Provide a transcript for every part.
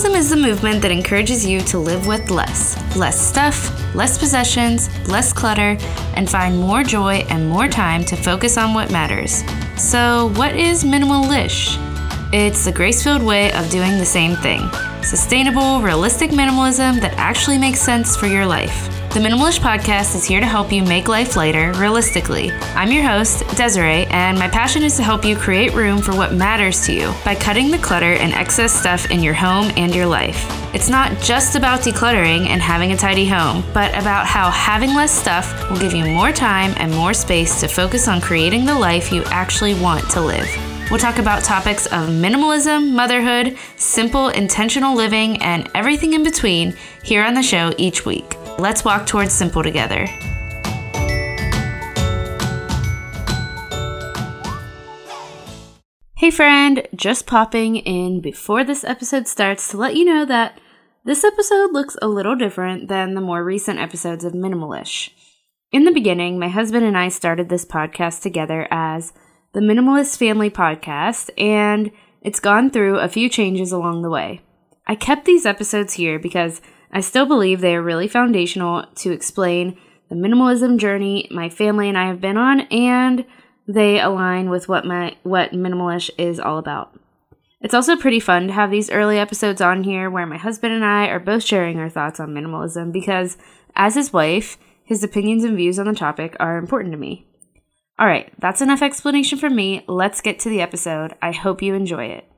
Minimalism is the movement that encourages you to live with less. Less stuff, less possessions, less clutter, and find more joy and more time to focus on what matters. So, what is minimalish? It's the grace filled way of doing the same thing sustainable, realistic minimalism that actually makes sense for your life. The Minimalish Podcast is here to help you make life lighter realistically. I'm your host, Desiree, and my passion is to help you create room for what matters to you by cutting the clutter and excess stuff in your home and your life. It's not just about decluttering and having a tidy home, but about how having less stuff will give you more time and more space to focus on creating the life you actually want to live. We'll talk about topics of minimalism, motherhood, simple, intentional living, and everything in between here on the show each week. Let's walk towards simple together. Hey, friend, just popping in before this episode starts to let you know that this episode looks a little different than the more recent episodes of Minimalish. In the beginning, my husband and I started this podcast together as the Minimalist Family Podcast, and it's gone through a few changes along the way. I kept these episodes here because I still believe they are really foundational to explain the minimalism journey my family and I have been on, and they align with what my what minimalish is all about. It's also pretty fun to have these early episodes on here where my husband and I are both sharing our thoughts on minimalism because, as his wife, his opinions and views on the topic are important to me. All right, that's enough explanation from me. Let's get to the episode. I hope you enjoy it.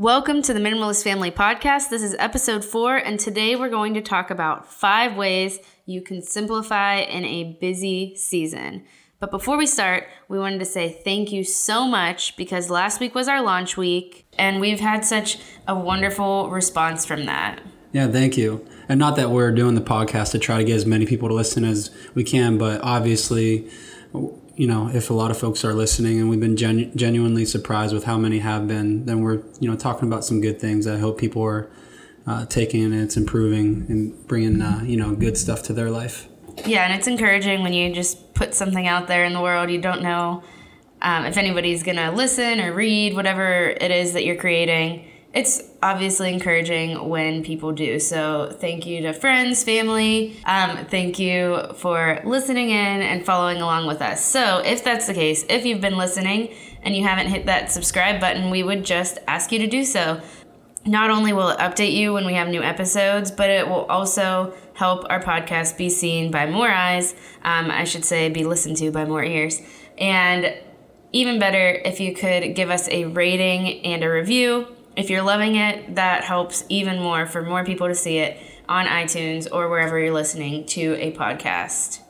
Welcome to the Minimalist Family Podcast. This is episode four, and today we're going to talk about five ways you can simplify in a busy season. But before we start, we wanted to say thank you so much because last week was our launch week, and we've had such a wonderful response from that. Yeah, thank you. And not that we're doing the podcast to try to get as many people to listen as we can, but obviously, you know, if a lot of folks are listening and we've been genu- genuinely surprised with how many have been, then we're, you know, talking about some good things. I hope people are uh, taking and it's improving and bringing, uh, you know, good stuff to their life. Yeah, and it's encouraging when you just put something out there in the world. You don't know um, if anybody's going to listen or read whatever it is that you're creating it's obviously encouraging when people do. So, thank you to friends, family. Um, thank you for listening in and following along with us. So, if that's the case, if you've been listening and you haven't hit that subscribe button, we would just ask you to do so. Not only will it update you when we have new episodes, but it will also help our podcast be seen by more eyes. Um, I should say, be listened to by more ears. And even better, if you could give us a rating and a review if you're loving it, that helps even more for more people to see it on iTunes or wherever you're listening to a podcast.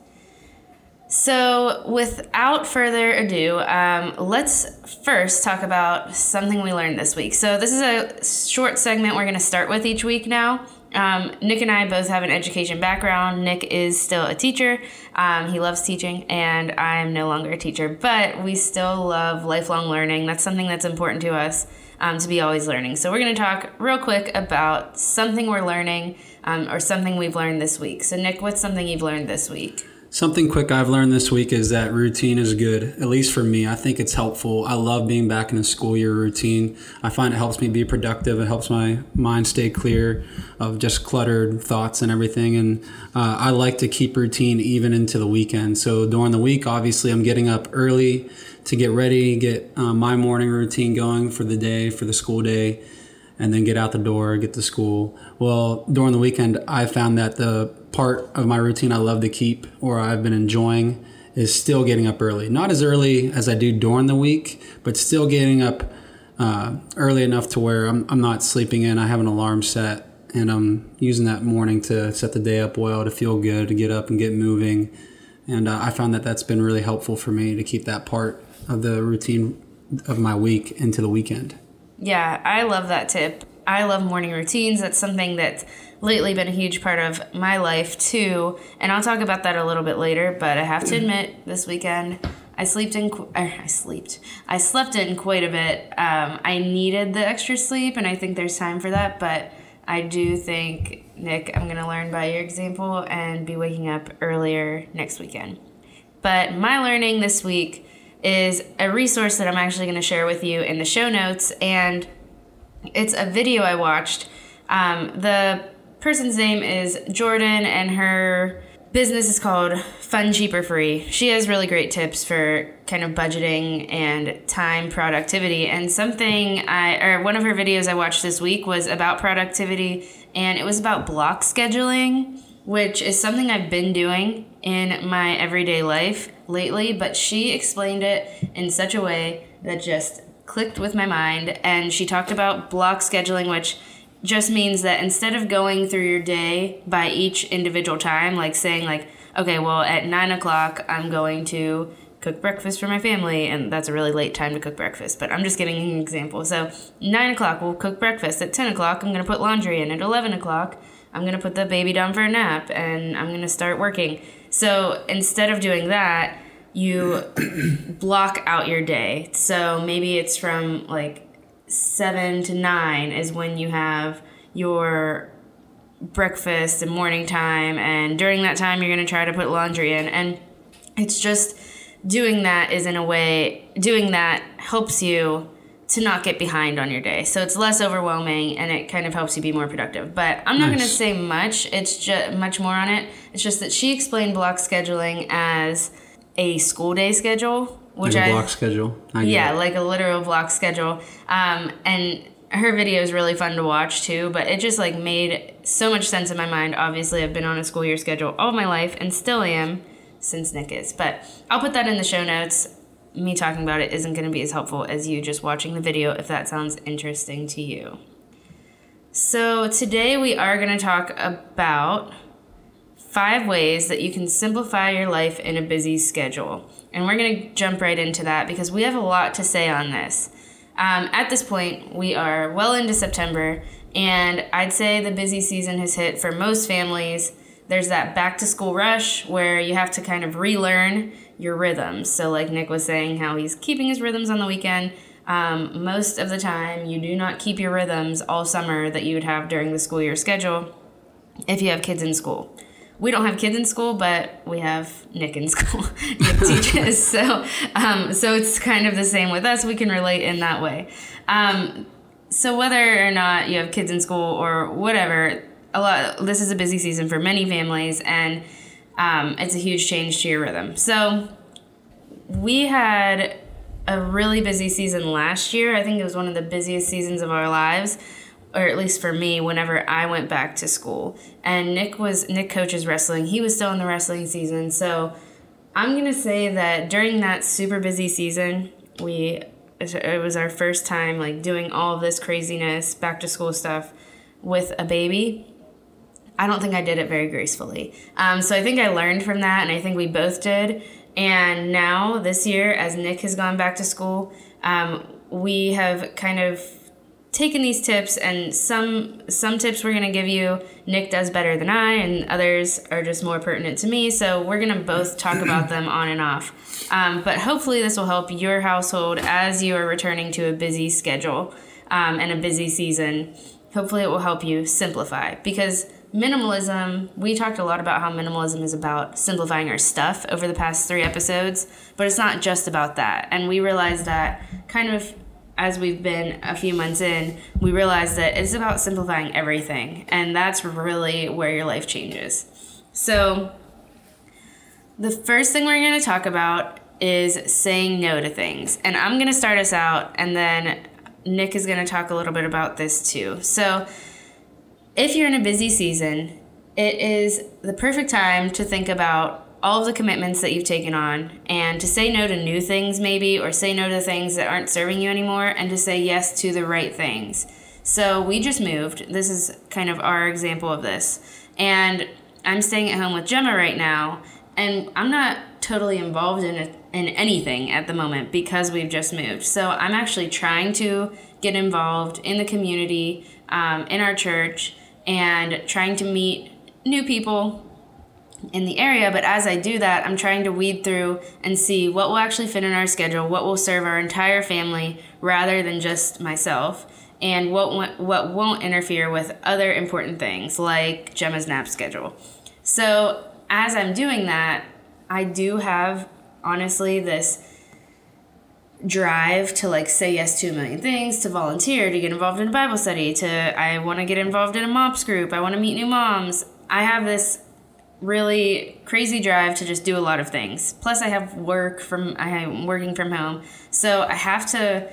So, without further ado, um, let's first talk about something we learned this week. So, this is a short segment we're going to start with each week now. Um, Nick and I both have an education background. Nick is still a teacher. Um, he loves teaching, and I'm no longer a teacher, but we still love lifelong learning. That's something that's important to us um, to be always learning. So, we're going to talk real quick about something we're learning um, or something we've learned this week. So, Nick, what's something you've learned this week? Something quick I've learned this week is that routine is good, at least for me. I think it's helpful. I love being back in a school year routine. I find it helps me be productive. It helps my mind stay clear of just cluttered thoughts and everything. And uh, I like to keep routine even into the weekend. So during the week, obviously, I'm getting up early to get ready, get uh, my morning routine going for the day, for the school day, and then get out the door, get to school. Well, during the weekend, I found that the part of my routine I love to keep or I've been enjoying is still getting up early. Not as early as I do during the week, but still getting up uh, early enough to where I'm, I'm not sleeping in. I have an alarm set and I'm using that morning to set the day up well, to feel good, to get up and get moving. And uh, I found that that's been really helpful for me to keep that part of the routine of my week into the weekend. Yeah, I love that tip. I love morning routines. That's something that's lately been a huge part of my life too. And I'll talk about that a little bit later, but I have to admit this weekend I slept in er, I slept. I slept in quite a bit. Um, I needed the extra sleep and I think there's time for that, but I do think Nick, I'm going to learn by your example and be waking up earlier next weekend. But my learning this week is a resource that I'm actually going to share with you in the show notes. And it's a video I watched Um, the person's name is Jordan, and her business is called Fun Cheap or Free. She has really great tips for kind of budgeting and time productivity. And something I, or one of her videos I watched this week was about productivity, and it was about block scheduling, which is something I've been doing in my everyday life lately. But she explained it in such a way that just clicked with my mind. And she talked about block scheduling, which just means that instead of going through your day by each individual time, like saying like, okay, well at nine o'clock I'm going to cook breakfast for my family, and that's a really late time to cook breakfast. But I'm just giving an example. So nine o'clock we'll cook breakfast. At ten o'clock I'm gonna put laundry in. At eleven o'clock I'm gonna put the baby down for a nap, and I'm gonna start working. So instead of doing that, you block out your day. So maybe it's from like seven to nine is when you have your breakfast and morning time and during that time you're going to try to put laundry in. And it's just doing that is in a way doing that helps you to not get behind on your day. So it's less overwhelming and it kind of helps you be more productive. But i'm not nice. going to say much. It's just much more on it. It's just that she explained block scheduling as a school day schedule which like a block I, schedule. yeah, it. like a literal block schedule. Um, and her video is really fun to watch too. But it just like made so much sense in my mind. Obviously, I've been on a school year schedule all my life and still am since Nick is. But I'll put that in the show notes. Me talking about it isn't going to be as helpful as you just watching the video if that sounds interesting to you. So today we are going to talk about five ways that you can simplify your life in a busy schedule. And we're going to jump right into that because we have a lot to say on this. Um, at this point, we are well into September, and I'd say the busy season has hit for most families. There's that back to school rush where you have to kind of relearn your rhythms. So, like Nick was saying, how he's keeping his rhythms on the weekend. Um, most of the time, you do not keep your rhythms all summer that you would have during the school year schedule if you have kids in school we don't have kids in school, but we have Nick in school. Nick teaches, so um, so it's kind of the same with us. We can relate in that way. Um, so whether or not you have kids in school or whatever, a lot. This is a busy season for many families, and um, it's a huge change to your rhythm. So we had a really busy season last year. I think it was one of the busiest seasons of our lives or at least for me whenever I went back to school. And Nick was Nick coaches wrestling. He was still in the wrestling season. So I'm to say that during that super busy season, we it was our first time like doing all this craziness, back to school stuff with a baby. I don't think I did it very gracefully. Um, so I think I learned from that, and I think we both did. And now, this year, as Nick has gone back to school, um, we have kind of taken these tips and some some tips we're going to give you nick does better than i and others are just more pertinent to me so we're going to both talk about them on and off. Um, but hopefully this will help your household as you are returning to a busy schedule um, and a busy season. Hopefully it will help you simplify because minimalism we talked a lot about how minimalism is about simplifying our stuff over the past three episodes but it's not just about that. And we realized that kind of as we've been a few months in, we realize that it's about simplifying everything. And that's really where your life changes. So, the first thing we're going to talk about is saying no to things. And I'm going to start us out, and then Nick is going to talk a little bit about this too. So, if you're in a busy season, it is the perfect time to think about all of the commitments that you've taken on and to say no to new things maybe or say no to things that aren't serving you anymore and to say yes to the right things. So we just moved. This is kind of our example of this. And I'm staying at home with Gemma right now and I'm not totally involved in in anything at the moment because we've just moved. So I'm actually trying to get involved in the community, um, in our church, and trying to meet new people in the area, but as I do that, I'm trying to weed through and see what will actually fit in our schedule, what will serve our entire family rather than just myself, and what what won't interfere with other important things like Gemma's nap schedule. So, as I'm doing that, I do have honestly this drive to like say yes to a million things, to volunteer, to get involved in a Bible study, to I want to get involved in a MOPS group, I want to meet new moms. I have this really crazy drive to just do a lot of things. Plus I have work from I am working from home. So I have to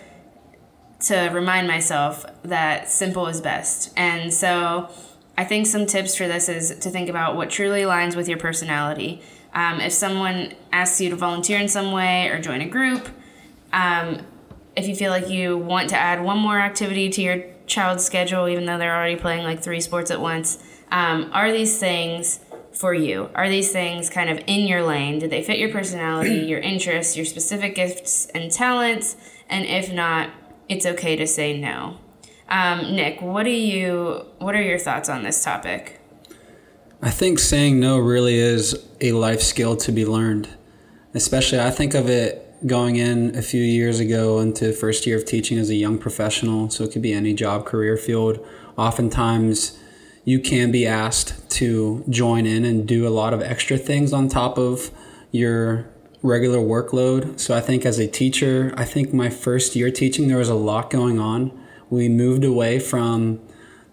to remind myself that simple is best. And so I think some tips for this is to think about what truly aligns with your personality. Um, if someone asks you to volunteer in some way or join a group, um, if you feel like you want to add one more activity to your child's schedule, even though they're already playing like three sports at once, um, are these things for you? Are these things kind of in your lane? Do they fit your personality, your interests, your specific gifts and talents? And if not, it's okay to say no. Um, Nick, what do you? What are your thoughts on this topic? I think saying no really is a life skill to be learned. Especially, I think of it going in a few years ago into first year of teaching as a young professional. So it could be any job, career field. Oftentimes, you can be asked to join in and do a lot of extra things on top of your regular workload. So I think as a teacher, I think my first year teaching, there was a lot going on. We moved away from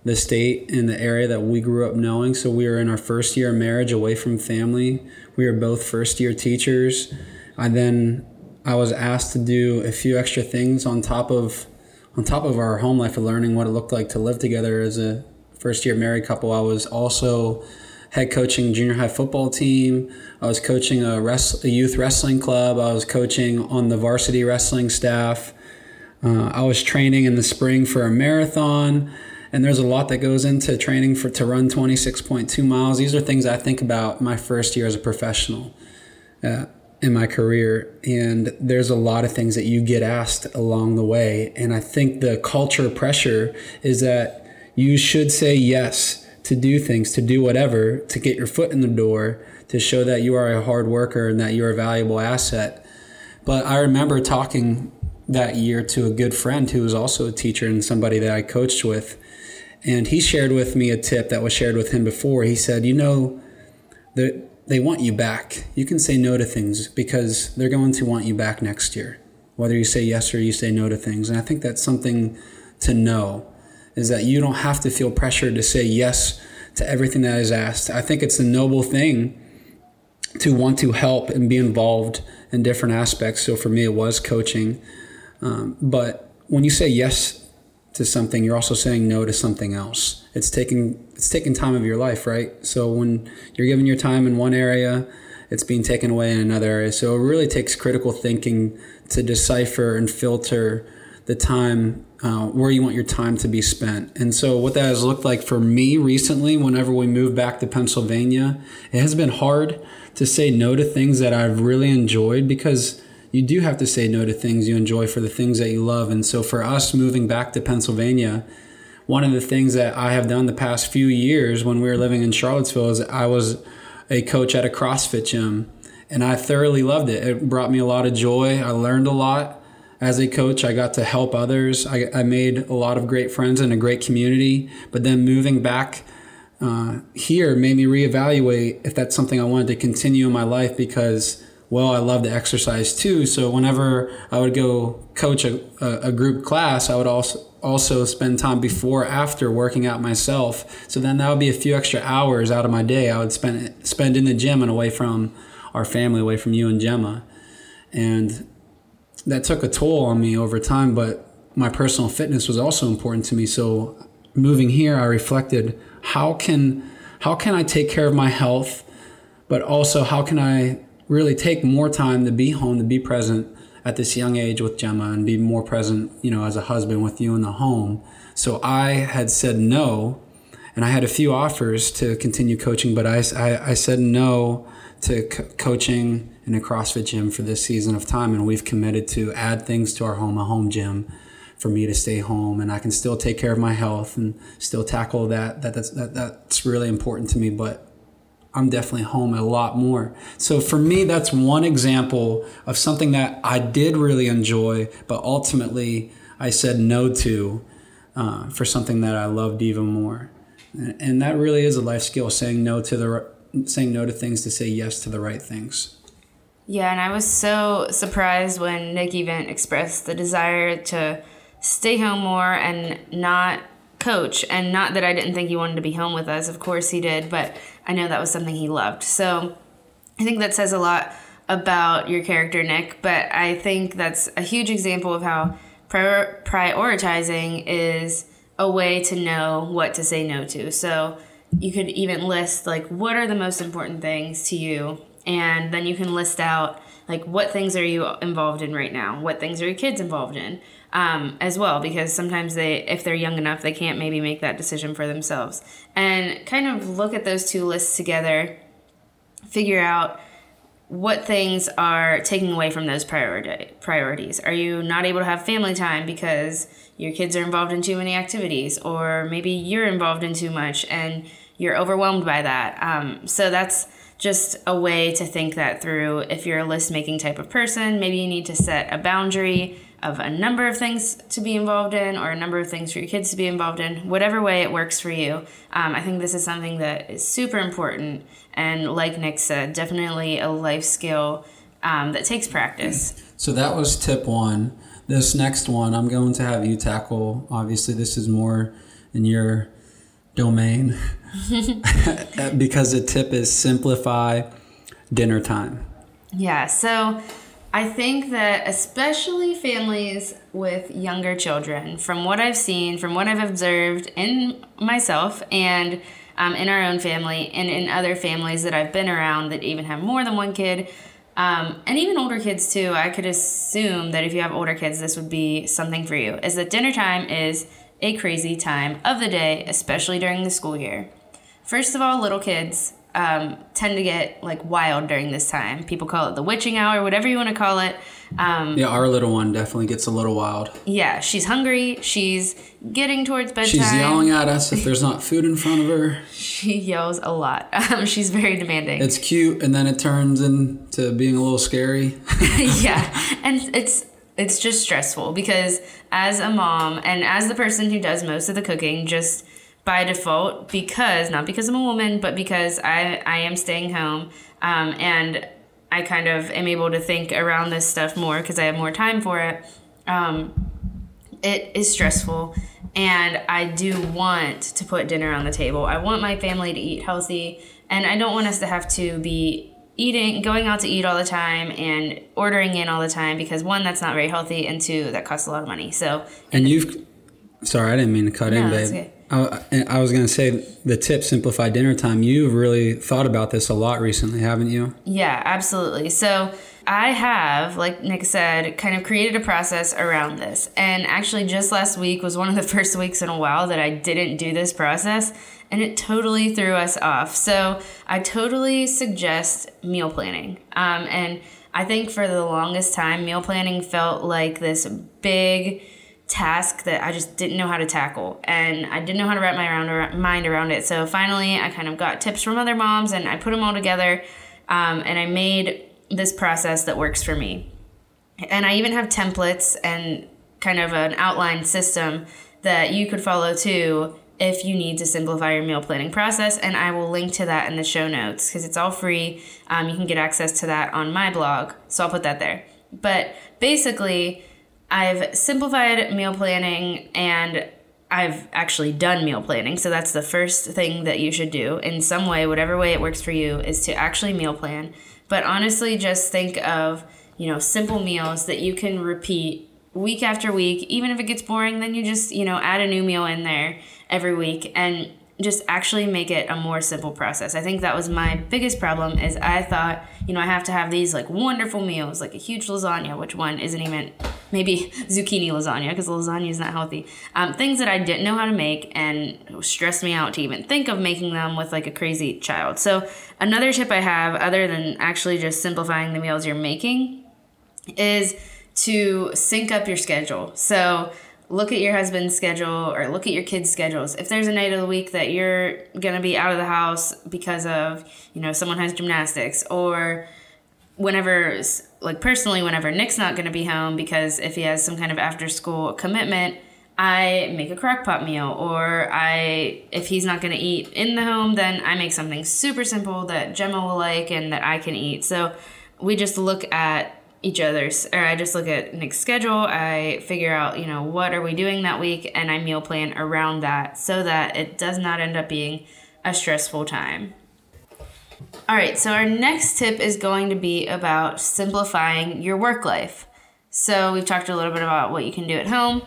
the state and the area that we grew up knowing. So we were in our first year of marriage away from family. We were both first year teachers. And then I was asked to do a few extra things on top of on top of our home life of learning what it looked like to live together as a first year married couple. I was also head coaching junior high football team. I was coaching a, a youth wrestling club. I was coaching on the varsity wrestling staff. Uh, I was training in the spring for a marathon, and there's a lot that goes into training for to run 26.2 miles. These are things I think about my first year as a professional uh, in my career, and there's a lot of things that you get asked along the way. And I think the culture pressure is that you should say yes to do things, to do whatever, to get your foot in the door, to show that you are a hard worker and that you're a valuable asset. But I remember talking that year to a good friend who was also a teacher and somebody that I coached with. And he shared with me a tip that was shared with him before. He said, You know, the, they want you back. You can say no to things because they're going to want you back next year, whether you say yes or you say no to things. And I think that's something to know is that you don't have to feel pressured to say yes to everything that is asked. I think it's a noble thing to want to help and be involved in different aspects. So for me, it was coaching. Um, but when you say yes to something, you're also saying no to something else. It's taking it's taking time of your life, right? So when you're giving your time in one area, it's being taken away in another area. So it really takes critical thinking to decipher and filter the time uh, where you want your time to be spent. And so, what that has looked like for me recently, whenever we moved back to Pennsylvania, it has been hard to say no to things that I've really enjoyed because you do have to say no to things you enjoy for the things that you love. And so, for us moving back to Pennsylvania, one of the things that I have done the past few years when we were living in Charlottesville is I was a coach at a CrossFit gym and I thoroughly loved it. It brought me a lot of joy. I learned a lot as a coach, I got to help others. I, I made a lot of great friends in a great community. But then moving back uh, here made me reevaluate if that's something I wanted to continue in my life because, well, I love to exercise too. So whenever I would go coach a, a group class, I would also also spend time before after working out myself. So then that would be a few extra hours out of my day I would spend spend in the gym and away from our family, away from you and Gemma. And that took a toll on me over time, but my personal fitness was also important to me. So moving here, I reflected how can how can I take care of my health, but also how can I really take more time to be home, to be present at this young age with Gemma and be more present, you know, as a husband with you in the home. So I had said no, and I had a few offers to continue coaching, but I, I, I said no to co- coaching in a CrossFit gym for this season of time, and we've committed to add things to our home, a home gym, for me to stay home, and I can still take care of my health and still tackle that. That that's that, that's really important to me, but. I'm definitely home a lot more. So for me, that's one example of something that I did really enjoy, but ultimately I said no to uh, for something that I loved even more. And that really is a life skill: saying no to the saying no to things to say yes to the right things. Yeah, and I was so surprised when Nick even expressed the desire to stay home more and not coach. And not that I didn't think he wanted to be home with us, of course he did, but I know that was something he loved. So I think that says a lot about your character, Nick, but I think that's a huge example of how prior- prioritizing is a way to know what to say no to. So you could even list like what are the most important things to you and then you can list out like what things are you involved in right now? What things are your kids involved in? Um, as well because sometimes they if they're young enough they can't maybe make that decision for themselves. And kind of look at those two lists together figure out what things are taking away from those priority priorities. Are you not able to have family time because your kids are involved in too many activities or maybe you're involved in too much and you're overwhelmed by that? Um, so that's just a way to think that through. If you're a list making type of person, maybe you need to set a boundary of a number of things to be involved in or a number of things for your kids to be involved in, whatever way it works for you. Um, I think this is something that is super important. And like Nick said, definitely a life skill um, that takes practice. So that was tip one. This next one, I'm going to have you tackle. Obviously, this is more in your domain because the tip is simplify dinner time. Yeah, so I think that especially families with younger children, from what I've seen, from what I've observed in myself and um, in our own family and in other families that I've been around that even have more than one kid, um, and even older kids too, I could assume that if you have older kids, this would be something for you, is that dinner time is a crazy time of the day, especially during the school year. First of all, little kids um, tend to get like wild during this time. People call it the witching hour, whatever you want to call it. Um, yeah, our little one definitely gets a little wild. Yeah, she's hungry. She's getting towards bedtime. She's yelling at us if there's not food in front of her. She yells a lot. Um, she's very demanding. It's cute, and then it turns into being a little scary. yeah, and it's it's just stressful because as a mom and as the person who does most of the cooking, just by default, because not because I'm a woman, but because I I am staying home, um, and I kind of am able to think around this stuff more because I have more time for it. Um, it is stressful, and I do want to put dinner on the table. I want my family to eat healthy, and I don't want us to have to be eating going out to eat all the time and ordering in all the time because one that's not very healthy and two that costs a lot of money. So and you've sorry i didn't mean to cut no, in babe. okay. I, I was going to say the tip simplify dinner time. You've really thought about this a lot recently haven't you? Yeah absolutely. So I have, like Nick said, kind of created a process around this. And actually, just last week was one of the first weeks in a while that I didn't do this process and it totally threw us off. So I totally suggest meal planning. Um, and I think for the longest time, meal planning felt like this big task that I just didn't know how to tackle. And I didn't know how to wrap my around, mind around it. So finally, I kind of got tips from other moms and I put them all together. Um, and I made this process that works for me. And I even have templates and kind of an outline system that you could follow too if you need to simplify your meal planning process. And I will link to that in the show notes because it's all free. Um, you can get access to that on my blog. So I'll put that there. But basically, I've simplified meal planning and I've actually done meal planning. So that's the first thing that you should do in some way, whatever way it works for you, is to actually meal plan. But honestly, just think of, you know, simple meals that you can repeat week after week. Even if it gets boring, then you just, you know, add a new meal in there every week and just actually make it a more simple process. I think that was my biggest problem is I thought, you know, I have to have these like wonderful meals, like a huge lasagna, which one isn't even maybe zucchini lasagna because lasagna is not healthy. Um, things that I didn't know how to make and stressed me out to even think of making them with like a crazy child. So another tip I have, other than actually just simplifying the meals you're making, is to sync up your schedule. So look at your husband's schedule or look at your kids' schedules. If there's a night of the week that you're going to be out of the house because of, you know, someone has gymnastics or whenever like personally whenever Nick's not going to be home because if he has some kind of after school commitment, I make a crock pot meal or I if he's not going to eat in the home, then I make something super simple that Gemma will like and that I can eat. So we just look at each other's or I just look at Nick's schedule. I figure out, you know, what are we doing that week and I meal plan around that so that it does not end up being a stressful time. All right, so our next tip is going to be about simplifying your work life. So we've talked a little bit about what you can do at home.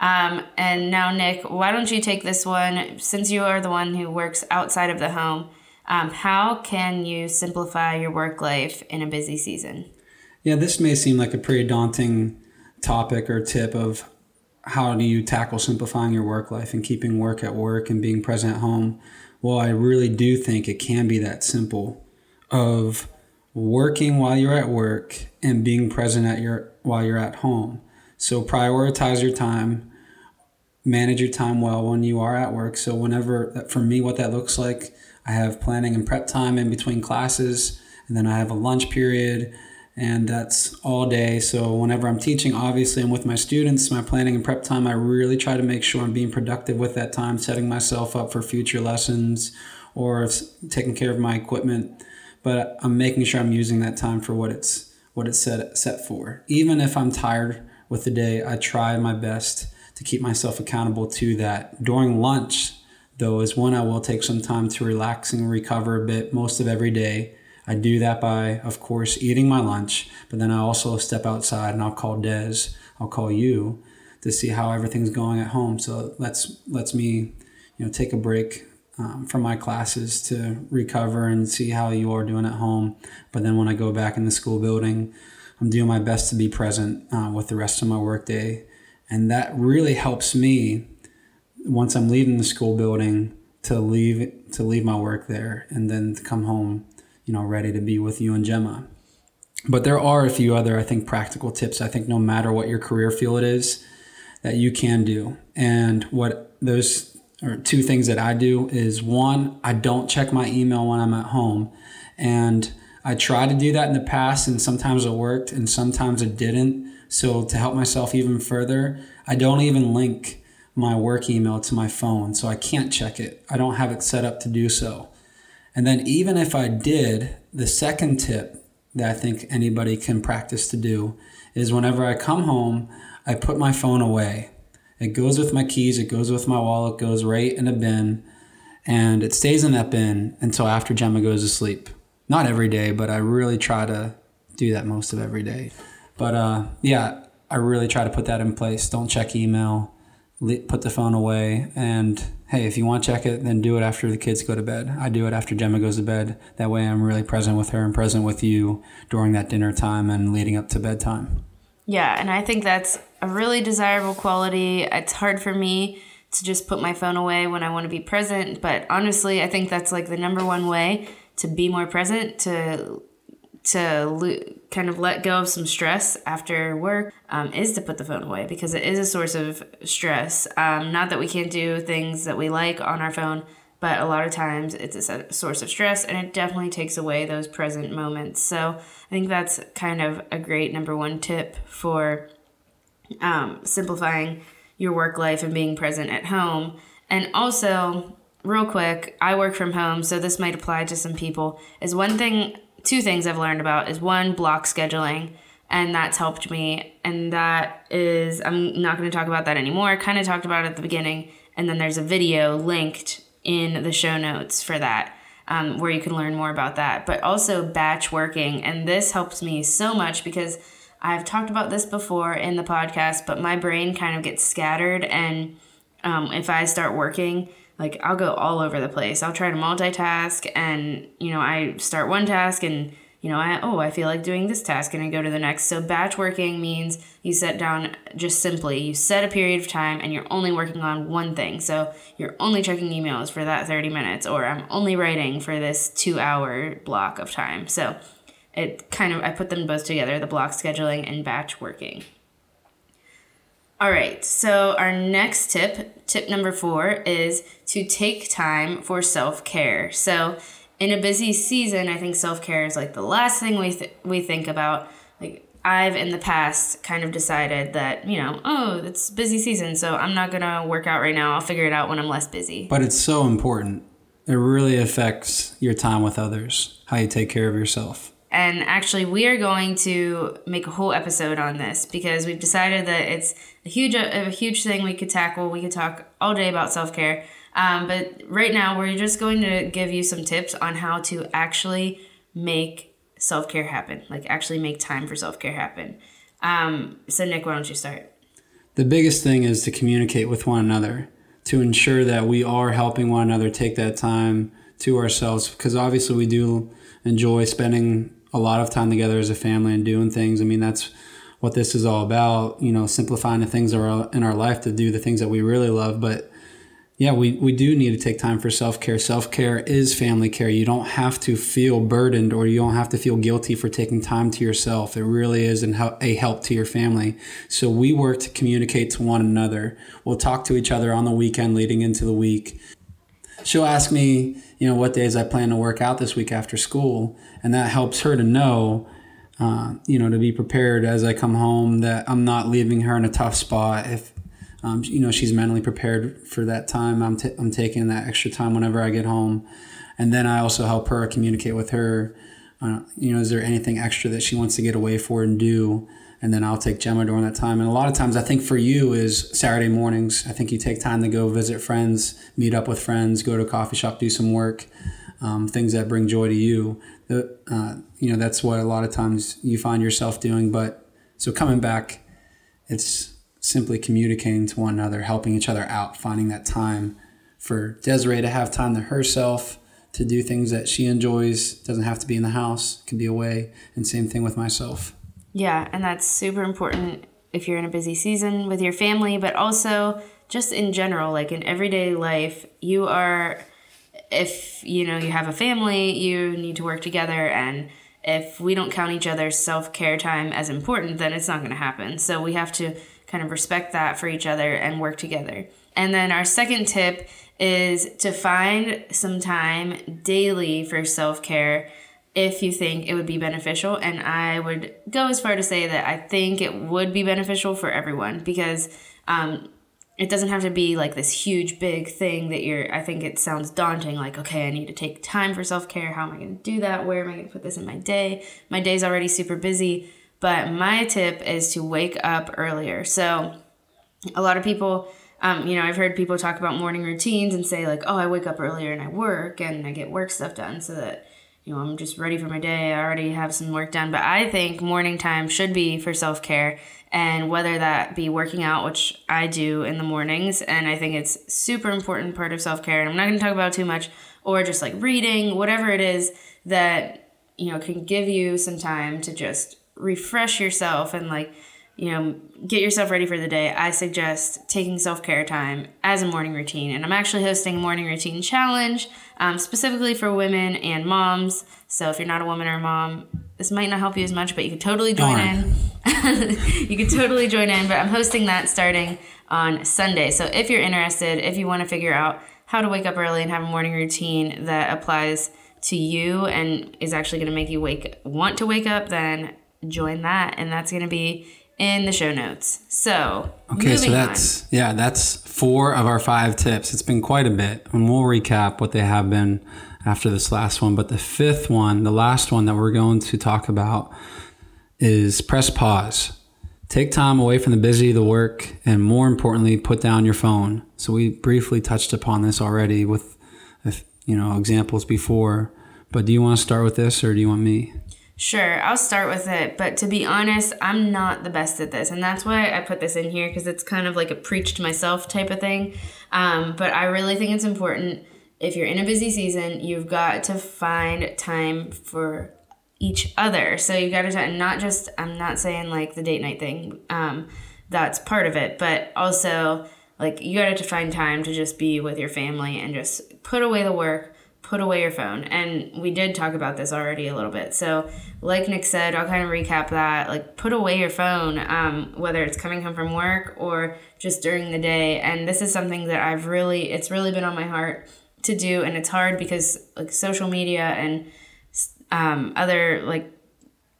Um, and now, Nick, why don't you take this one since you are the one who works outside of the home? Um, how can you simplify your work life in a busy season? Yeah, this may seem like a pretty daunting topic or tip of how do you tackle simplifying your work life and keeping work at work and being present at home. Well, I really do think it can be that simple of working while you're at work and being present at your while you're at home. So prioritize your time, manage your time well when you are at work. So whenever for me what that looks like, I have planning and prep time in between classes and then I have a lunch period and that's all day. So whenever I'm teaching, obviously I'm with my students, my planning and prep time, I really try to make sure I'm being productive with that time, setting myself up for future lessons or taking care of my equipment. But I'm making sure I'm using that time for what it's what it's set set for. Even if I'm tired with the day, I try my best to keep myself accountable to that. During lunch, though, is when I will take some time to relax and recover a bit most of every day I do that by, of course, eating my lunch, but then I also step outside and I'll call Des, I'll call you to see how everything's going at home. So let's lets me, you know, take a break um, from my classes to recover and see how you are doing at home. But then when I go back in the school building, I'm doing my best to be present uh, with the rest of my workday, and that really helps me once I'm leaving the school building to leave to leave my work there and then to come home you know, ready to be with you and Gemma. But there are a few other, I think, practical tips. I think no matter what your career field is, that you can do. And what those are two things that I do is one, I don't check my email when I'm at home. And I tried to do that in the past, and sometimes it worked, and sometimes it didn't. So, to help myself even further, I don't even link my work email to my phone. So, I can't check it. I don't have it set up to do so. And then, even if I did, the second tip that I think anybody can practice to do is whenever I come home, I put my phone away. It goes with my keys, it goes with my wallet, it goes right in a bin, and it stays in that bin until after Gemma goes to sleep. Not every day, but I really try to do that most of every day. But uh, yeah, I really try to put that in place. Don't check email put the phone away and hey if you want to check it then do it after the kids go to bed. I do it after gemma goes to bed. That way i'm really present with her and present with you during that dinner time and leading up to bedtime. Yeah and i think that's a really desirable quality. It's hard for me to just put my phone away when i want to be present but honestly i think that's like the number one way to be more present to to lo- kind of let go of some stress after work um, is to put the phone away because it is a source of stress. Um, not that we can't do things that we like on our phone, but a lot of times it's a source of stress and it definitely takes away those present moments. So I think that's kind of a great number one tip for um, simplifying your work life and being present at home. And also, real quick, I work from home, so this might apply to some people. Is one thing two things I've learned about is one block scheduling and that's helped me and that is I'm not going to talk about that anymore. I kind of talked about it at the beginning and then there's a video linked in the show notes for that. Um, where you can learn more about that, but also batch working. And this helps me so much because I've talked about this before in the podcast, but my brain kind of gets scattered. And um, if I start working, like I'll go all over the place. I'll try to multitask and you know, I start one task and you know, I oh, I feel like doing this task and I go to the next. So batch working means you set down just simply, you set a period of time and you're only working on one thing. So you're only checking emails for that 30 minutes or I'm only writing for this 2-hour block of time. So it kind of I put them both together, the block scheduling and batch working. All right, so our next tip, tip number four, is to take time for self care. So, in a busy season, I think self care is like the last thing we, th- we think about. Like, I've in the past kind of decided that, you know, oh, it's busy season, so I'm not gonna work out right now. I'll figure it out when I'm less busy. But it's so important. It really affects your time with others, how you take care of yourself. And actually, we are going to make a whole episode on this because we've decided that it's a huge, a, huge thing we could tackle. We could talk all day about self care. Um, but right now, we're just going to give you some tips on how to actually make self care happen, like actually make time for self care happen. Um, so, Nick, why don't you start? The biggest thing is to communicate with one another to ensure that we are helping one another take that time to ourselves because obviously we do enjoy spending a lot of time together as a family and doing things. I mean, that's what this is all about, you know, simplifying the things that are in our life to do the things that we really love. But yeah, we, we do need to take time for self care. Self care is family care. You don't have to feel burdened or you don't have to feel guilty for taking time to yourself. It really is a help to your family. So we work to communicate to one another. We'll talk to each other on the weekend leading into the week. She'll ask me, you know, what days I plan to work out this week after school. And that helps her to know uh, you know, to be prepared as I come home that I'm not leaving her in a tough spot. If um, you know, she's mentally prepared for that time. I'm, t- I'm taking that extra time whenever I get home. And then I also help her communicate with her. Uh, you know, is there anything extra that she wants to get away for and do? And then I'll take Gemma during that time. And a lot of times, I think for you is Saturday mornings. I think you take time to go visit friends, meet up with friends, go to a coffee shop, do some work, um, things that bring joy to you. Uh, you know, that's what a lot of times you find yourself doing. But so coming back, it's simply communicating to one another, helping each other out, finding that time for Desiree to have time to herself, to do things that she enjoys. Doesn't have to be in the house, can be away. And same thing with myself. Yeah, and that's super important if you're in a busy season with your family, but also just in general, like in everyday life, you are if you know you have a family, you need to work together and if we don't count each other's self-care time as important, then it's not going to happen. So we have to kind of respect that for each other and work together. And then our second tip is to find some time daily for self care if you think it would be beneficial. And I would go as far to say that I think it would be beneficial for everyone because um, it doesn't have to be like this huge, big thing that you're. I think it sounds daunting like, okay, I need to take time for self care. How am I going to do that? Where am I going to put this in my day? My day's already super busy. But my tip is to wake up earlier. So a lot of people, um, you know, I've heard people talk about morning routines and say like, oh, I wake up earlier and I work and I get work stuff done so that you know I'm just ready for my day. I already have some work done. But I think morning time should be for self care and whether that be working out, which I do in the mornings, and I think it's super important part of self care. And I'm not going to talk about too much, or just like reading, whatever it is that you know can give you some time to just refresh yourself and like you know get yourself ready for the day i suggest taking self-care time as a morning routine and i'm actually hosting a morning routine challenge um, specifically for women and moms. So if you're not a woman or a mom this might not help you as much but you could totally join Darn. in. You could totally join in but i'm hosting that starting on sunday. So if you're interested if you want to figure out how to wake up early and have a morning routine that applies to you and is actually going to make you wake want to wake up then join that, and that's going to be in the show notes. So, okay, so that's on. yeah, that's four of our five tips. It's been quite a bit, and we'll recap what they have been after this last one. But the fifth one, the last one that we're going to talk about, is press pause. Take time away from the busy, the work, and more importantly, put down your phone. So we briefly touched upon this already with, you know, examples before. But do you want to start with this, or do you want me? Sure, I'll start with it. But to be honest, I'm not the best at this. And that's why I put this in here because it's kind of like a preach to myself type of thing. Um, but I really think it's important if you're in a busy season, you've got to find time for each other. So you've got to, not just, I'm not saying like the date night thing, um, that's part of it, but also like you got to find time to just be with your family and just put away the work put away your phone. And we did talk about this already a little bit. So, like Nick said, I'll kind of recap that. Like, put away your phone, um, whether it's coming home from work or just during the day. And this is something that I've really, it's really been on my heart to do. And it's hard because, like, social media and um, other, like,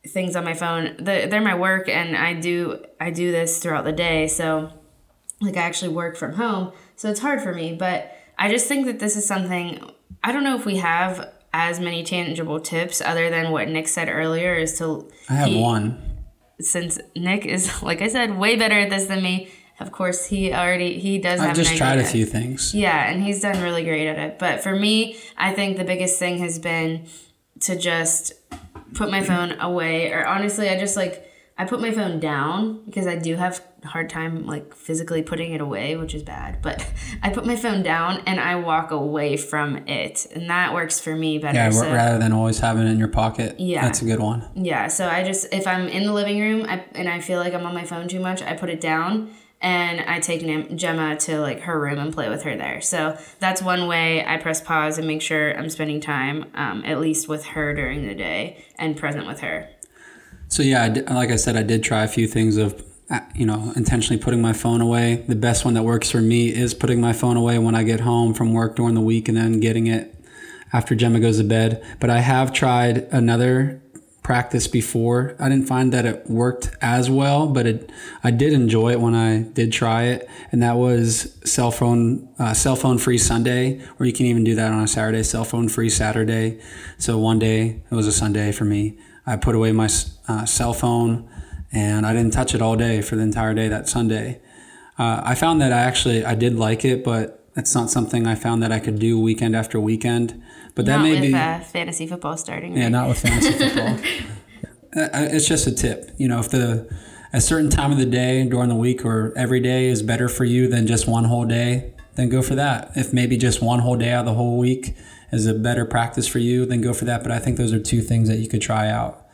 things on my phone the, they're my work and i do i do this throughout the day so like i actually work from home so it's hard for me but i just think that this is something I don't know if we have as many tangible tips other than what Nick said earlier is to I have he- one. since Nick is like I said way better at this than me. Of course, he already he does I've just tried a few things. Yeah, and he's done really great at it. But for me, I think the biggest thing has been to just put my phone away or honestly, I just like I put my phone down because I do have hard time like physically putting it away, which is bad. But I put my phone down and I walk away from it, and that works for me better. Yeah, so, rather than always having it in your pocket. Yeah. That's a good one. yeah, so I just if I'm in the living room I, and I feel like I'm on my phone too much, I put it down and I take Gemma to like her room and play with her there. So that's one way I press pause and make sure I'm spending time um, at least with her during the day and present with her. So yeah, I like I said, I did try a few things of, you know, intentionally putting my phone away. The best one that works for me is putting my phone away when I get home from work during the week and then getting it after Gemma goes to bed. But I have tried another practice before. I didn't find that it worked as well, but it I did enjoy it when I did try it, and that was cell phone uh, cell phone free Sunday, or you can even do that on a Saturday, cell phone free Saturday. So one day it was a Sunday for me. I put away my uh, cell phone, and I didn't touch it all day for the entire day that Sunday. Uh, I found that I actually I did like it, but it's not something I found that I could do weekend after weekend. But that Not may with be uh, fantasy football starting. yeah, right? not with fantasy football. Uh, it's just a tip. You know, if the a certain time of the day during the week or every day is better for you than just one whole day, then go for that. If maybe just one whole day out of the whole week is a better practice for you, then go for that. But I think those are two things that you could try out.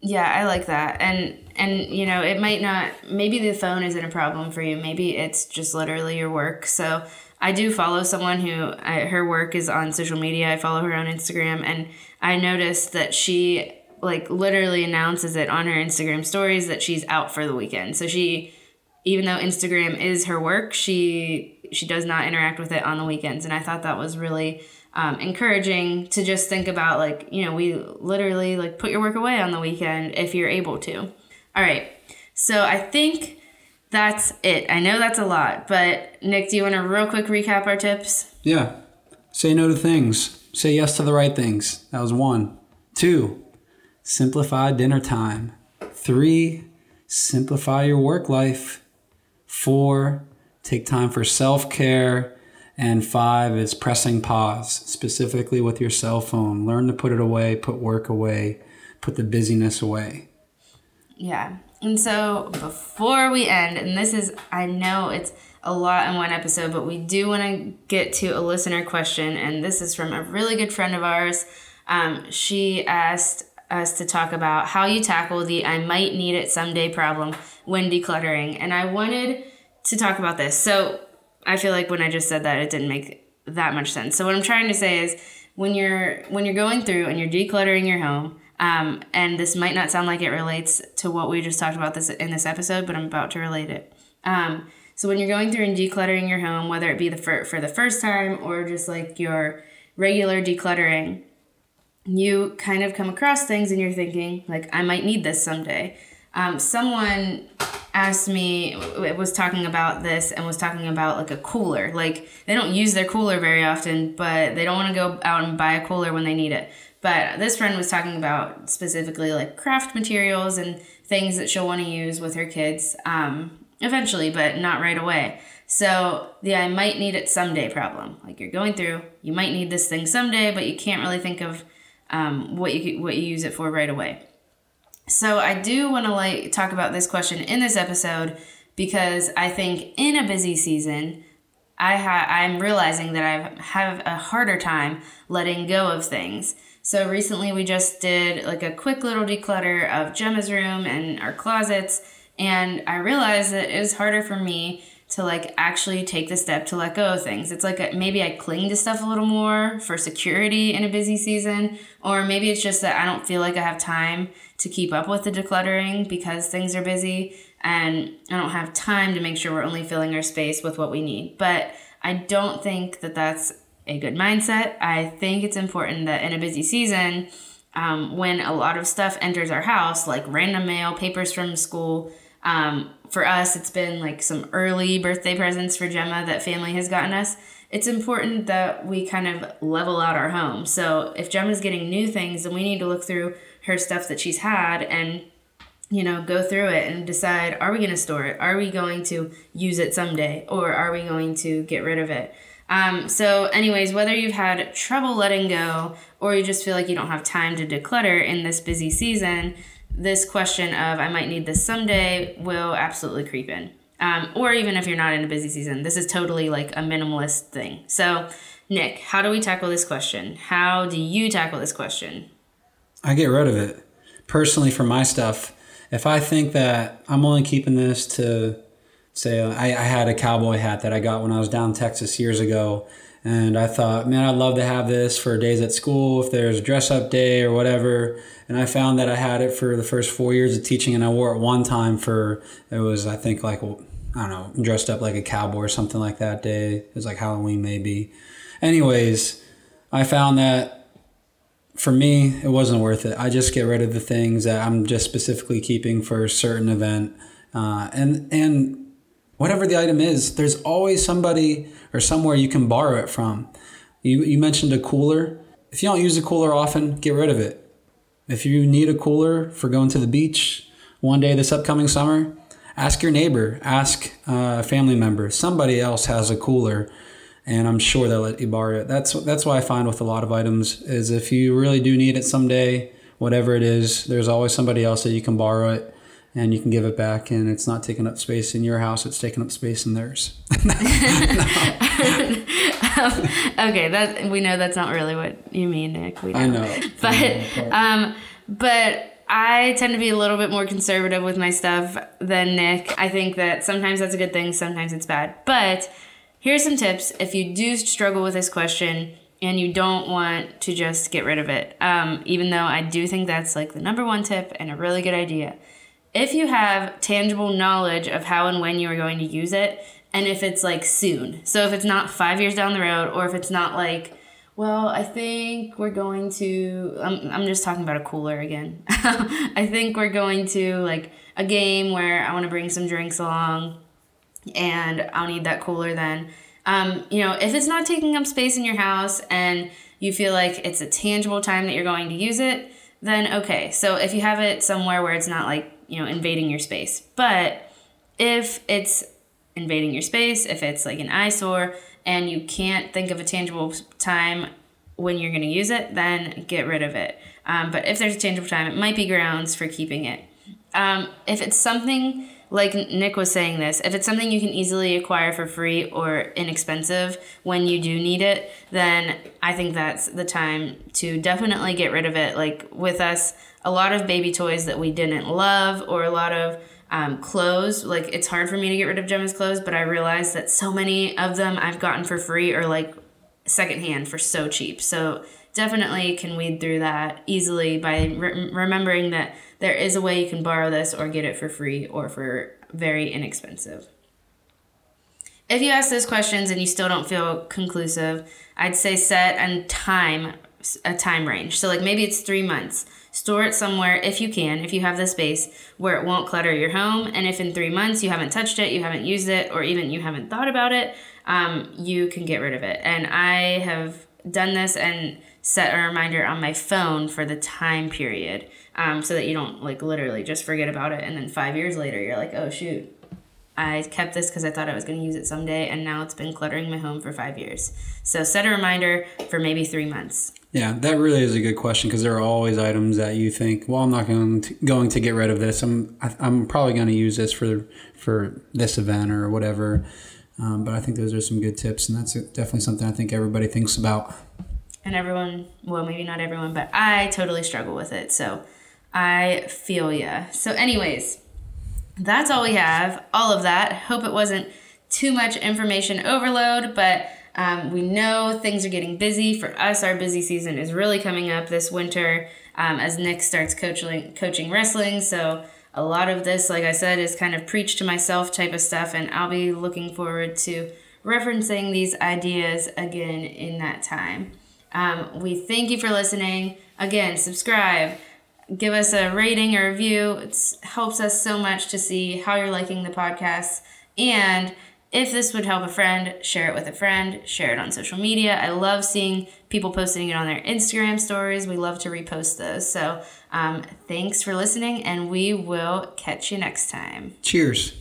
Yeah, I like that. And and you know, it might not maybe the phone isn't a problem for you. Maybe it's just literally your work. So I do follow someone who I, her work is on social media. I follow her on Instagram and I noticed that she like literally announces it on her Instagram stories that she's out for the weekend. So she even though Instagram is her work, she she does not interact with it on the weekends, and I thought that was really um, encouraging to just think about like you know we literally like put your work away on the weekend if you're able to. All right, so I think that's it. I know that's a lot, but Nick, do you want to real quick recap our tips? Yeah. Say no to things. Say yes to the right things. That was one. Two, simplify dinner time. Three, simplify your work life. Four, take time for self care. And five is pressing pause, specifically with your cell phone. Learn to put it away, put work away, put the busyness away. Yeah. And so before we end, and this is, I know it's a lot in one episode, but we do want to get to a listener question. And this is from a really good friend of ours. Um, she asked us to talk about how you tackle the I might need it someday problem when decluttering. And I wanted to talk about this. So I feel like when I just said that, it didn't make that much sense. So what I'm trying to say is when you're when you're going through and you're decluttering your home, um, and this might not sound like it relates to what we just talked about this in this episode, but I'm about to relate it. Um, so when you're going through and decluttering your home, whether it be the for, for the first time or just like your regular decluttering, you kind of come across things and you're thinking like I might need this someday. Um, someone asked me was talking about this and was talking about like a cooler like they don't use their cooler very often but they don't want to go out and buy a cooler when they need it but this friend was talking about specifically like craft materials and things that she'll want to use with her kids um, eventually but not right away. So the i might need it someday problem. Like you're going through you might need this thing someday but you can't really think of um, what you what you use it for right away. So I do want to like talk about this question in this episode because I think in a busy season, I ha- I'm realizing that I have a harder time letting go of things. So recently we just did like a quick little declutter of Gemma's room and our closets, and I realized that it was harder for me to like actually take the step to let go of things. It's like maybe I cling to stuff a little more for security in a busy season, or maybe it's just that I don't feel like I have time to keep up with the decluttering because things are busy and I don't have time to make sure we're only filling our space with what we need. But I don't think that that's a good mindset. I think it's important that in a busy season, um, when a lot of stuff enters our house, like random mail, papers from school, um, for us, it's been like some early birthday presents for Gemma that family has gotten us. it's important that we kind of level out our home. So if Gemma's getting new things, then we need to look through her stuff that she's had and you know, go through it and decide are we going to store it? Are we going to use it someday? Or are we going to get rid of it? Um, so, anyways, whether you've had trouble letting go or you just feel like you don't have time to declutter in this busy season, this question of I might need this someday will absolutely creep in. Um, or even if you're not in a busy season, this is totally like a minimalist thing. So, Nick, how do we tackle this question? How do you tackle this question? I get rid of it. Personally, for my stuff, if I think that I'm only keeping this to say, I, I had a cowboy hat that I got when I was down in Texas years ago. And I thought, man, I'd love to have this for days at school if there's a dress up day or whatever. And I found that I had it for the first four years of teaching, and I wore it one time for it was I think like I don't know dressed up like a cowboy or something like that day. It was like Halloween maybe. Anyways, I found that for me, it wasn't worth it. I just get rid of the things that I'm just specifically keeping for a certain event, uh, and and whatever the item is, there's always somebody or somewhere you can borrow it from. You you mentioned a cooler. If you don't use a cooler often, get rid of it. If you need a cooler for going to the beach one day this upcoming summer, ask your neighbor, ask a family member. Somebody else has a cooler and I'm sure they'll let you borrow it. That's that's why I find with a lot of items is if you really do need it someday, whatever it is, there's always somebody else that you can borrow it and you can give it back and it's not taking up space in your house it's taking up space in theirs um, okay that we know that's not really what you mean nick we know. i know but um but I tend to be a little bit more conservative with my stuff than Nick. I think that sometimes that's a good thing, sometimes it's bad. But Here's some tips if you do struggle with this question and you don't want to just get rid of it. Um, even though I do think that's like the number one tip and a really good idea. If you have tangible knowledge of how and when you are going to use it, and if it's like soon, so if it's not five years down the road, or if it's not like, well, I think we're going to, I'm, I'm just talking about a cooler again. I think we're going to like a game where I want to bring some drinks along and I'll need that cooler then. Um, you know, if it's not taking up space in your house and you feel like it's a tangible time that you're going to use it, then okay. So if you have it somewhere where it's not like, you know, invading your space. But if it's invading your space, if it's like an eyesore and you can't think of a tangible time when you're going to use it, then get rid of it. Um, but if there's a tangible time, it might be grounds for keeping it. Um, if it's something like Nick was saying this, if it's something you can easily acquire for free or inexpensive when you do need it, then I think that's the time to definitely get rid of it. Like with us, a lot of baby toys that we didn't love or a lot of um, clothes, like it's hard for me to get rid of Gemma's clothes, but I realized that so many of them I've gotten for free or like secondhand for so cheap. So definitely can weed through that easily by re- remembering that there is a way you can borrow this or get it for free or for very inexpensive. If you ask those questions and you still don't feel conclusive, I'd say set and time a time range. So like maybe it's 3 months. Store it somewhere if you can, if you have the space where it won't clutter your home and if in 3 months you haven't touched it, you haven't used it or even you haven't thought about it, um, you can get rid of it. And I have done this and set a reminder on my phone for the time period um, so that you don't like literally just forget about it. And then five years later you're like oh shoot i kept this because i thought i was going to use it someday and now it's been cluttering my home for five years. So set a reminder for maybe three months. Yeah that really is a good question because there are always items that you think well i'm not going to, going to get rid of this. I'm i'm probably going to use this for for this event or whatever. Um, but i think those are some good tips and that's definitely something i think everybody thinks about. And everyone well maybe not everyone but i totally struggle with it. So I feel ya. So, anyways, that's all we have. All of that. Hope it wasn't too much information overload, but um, we know things are getting busy. For us, our busy season is really coming up this winter um, as Nick starts coaching coaching wrestling. So a lot of this, like I said, is kind of preach to myself type of stuff, and I'll be looking forward to referencing these ideas again in that time. Um, we thank you for listening. Again, subscribe give us a rating or review. It helps us so much to see how you're liking the podcast. And if this would help a friend, share it with a friend, share it on social media. I love seeing people posting it on their Instagram stories. We love to repost those. So um, thanks for listening, and we will catch you next time. Cheers.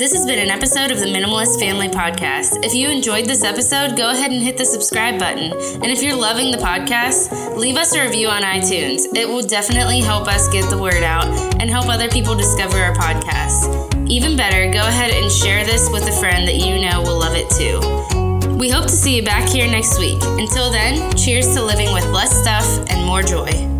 This has been an episode of the Minimalist Family Podcast. If you enjoyed this episode, go ahead and hit the subscribe button. And if you're loving the podcast, leave us a review on iTunes. It will definitely help us get the word out and help other people discover our podcast. Even better, go ahead and share this with a friend that you know will love it too. We hope to see you back here next week. Until then, cheers to living with less stuff and more joy.